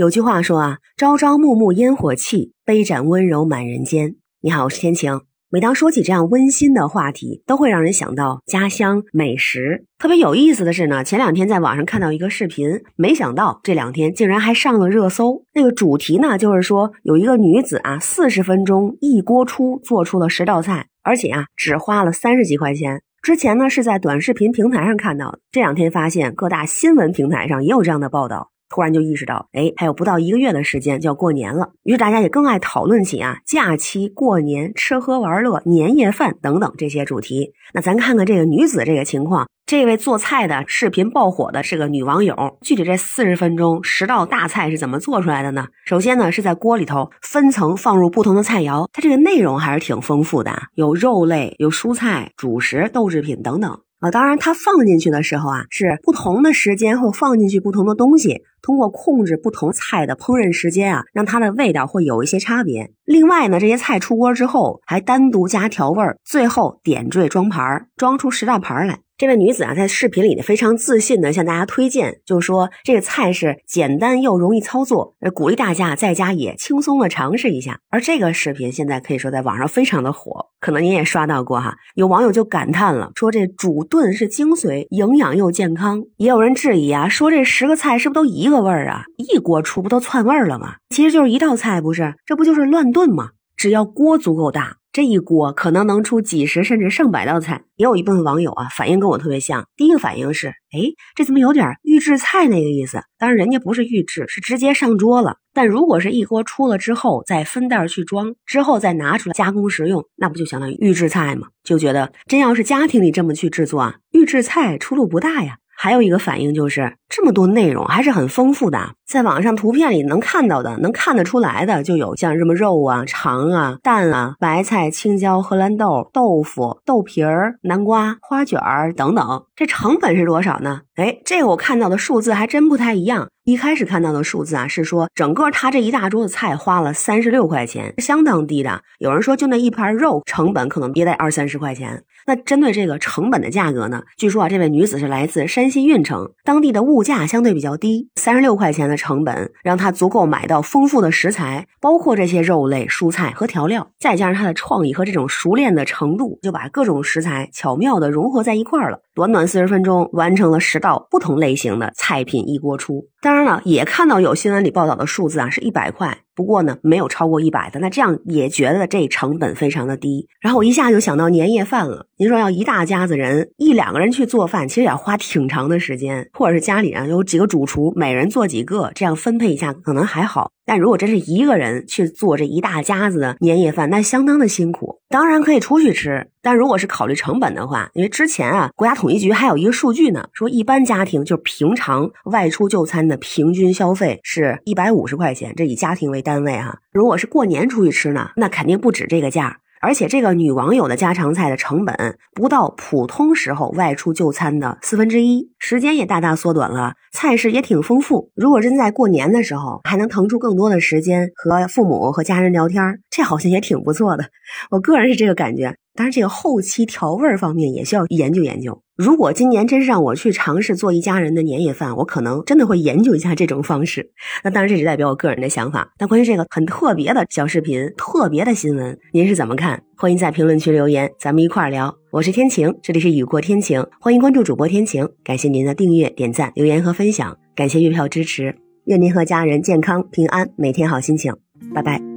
有句话说啊，朝朝暮暮烟火气，杯盏温柔满人间。你好，我是天晴。每当说起这样温馨的话题，都会让人想到家乡美食。特别有意思的是呢，前两天在网上看到一个视频，没想到这两天竟然还上了热搜。那个主题呢，就是说有一个女子啊，四十分钟一锅出做出了十道菜，而且啊，只花了三十几块钱。之前呢是在短视频平台上看到的，这两天发现各大新闻平台上也有这样的报道，突然就意识到，哎，还有不到一个月的时间就要过年了，于是大家也更爱讨论起啊假期、过年、吃喝玩乐、年夜饭等等这些主题。那咱看看这个女子这个情况。这位做菜的视频爆火的是个女网友，具体这四十分钟十道大菜是怎么做出来的呢？首先呢是在锅里头分层放入不同的菜肴，它这个内容还是挺丰富的，有肉类、有蔬菜、主食、豆制品等等啊。当然，它放进去的时候啊是不同的时间会放进去不同的东西，通过控制不同菜的烹饪时间啊，让它的味道会有一些差别。另外呢，这些菜出锅之后还单独加调味儿，最后点缀装盘，装出十大盘来。这位女子啊，在视频里呢非常自信的向大家推荐，就是说这个菜是简单又容易操作，鼓励大家在家也轻松的尝试一下。而这个视频现在可以说在网上非常的火，可能您也刷到过哈。有网友就感叹了，说这煮炖是精髓，营养又健康。也有人质疑啊，说这十个菜是不是都一个味儿啊？一锅出不都窜味儿了吗？其实就是一道菜，不是？这不就是乱炖吗？只要锅足够大。这一锅可能能出几十甚至上百道菜，也有一部分网友啊反应跟我特别像。第一个反应是，哎，这怎么有点预制菜那个意思？当然人家不是预制，是直接上桌了。但如果是一锅出了之后再分袋去装，之后再拿出来加工食用，那不就相当于预制菜吗？就觉得真要是家庭里这么去制作啊，预制菜出路不大呀。还有一个反应就是，这么多内容还是很丰富的。在网上图片里能看到的、能看得出来的，就有像什么肉啊、肠啊、蛋啊、白菜、青椒、荷兰豆、豆腐、豆皮儿、南瓜、花卷儿等等。这成本是多少呢？哎，这个我看到的数字还真不太一样。一开始看到的数字啊，是说整个他这一大桌子菜花了三十六块钱，相当低的。有人说就那一盘肉成本可能也得二三十块钱。那针对这个成本的价格呢？据说啊，这位女子是来自山西运城，当地的物价相对比较低，三十六块钱的成本让她足够买到丰富的食材，包括这些肉类、蔬菜和调料，再加上她的创意和这种熟练的程度，就把各种食材巧妙的融合在一块儿了。短短四十分钟，完成了十道不同类型的菜品一锅出。当然了，也看到有新闻里报道的数字啊，是一百块。不过呢，没有超过一百的。那这样也觉得这成本非常的低。然后我一下就想到年夜饭了。您说要一大家子人，一两个人去做饭，其实也花挺长的时间。或者是家里啊有几个主厨，每人做几个，这样分配一下可能还好。但如果真是一个人去做这一大家子的年夜饭，那相当的辛苦。当然可以出去吃，但如果是考虑成本的话，因为之前啊，国家统计局还有一个数据呢，说一般家庭就是平常外出就餐的平均消费是一百五十块钱，这以家庭为单位哈。如果是过年出去吃呢，那肯定不止这个价。而且这个女网友的家常菜的成本不到普通时候外出就餐的四分之一，时间也大大缩短了，菜式也挺丰富。如果真在过年的时候还能腾出更多的时间和父母和家人聊天，这好像也挺不错的。我个人是这个感觉。当然，这个后期调味方面也需要研究研究。如果今年真是让我去尝试做一家人的年夜饭，我可能真的会研究一下这种方式。那当然，这只代表我个人的想法。但关于这个很特别的小视频、特别的新闻，您是怎么看？欢迎在评论区留言，咱们一块儿聊。我是天晴，这里是雨过天晴，欢迎关注主播天晴。感谢您的订阅、点赞、留言和分享，感谢月票支持。愿您和家人健康平安，每天好心情。拜拜。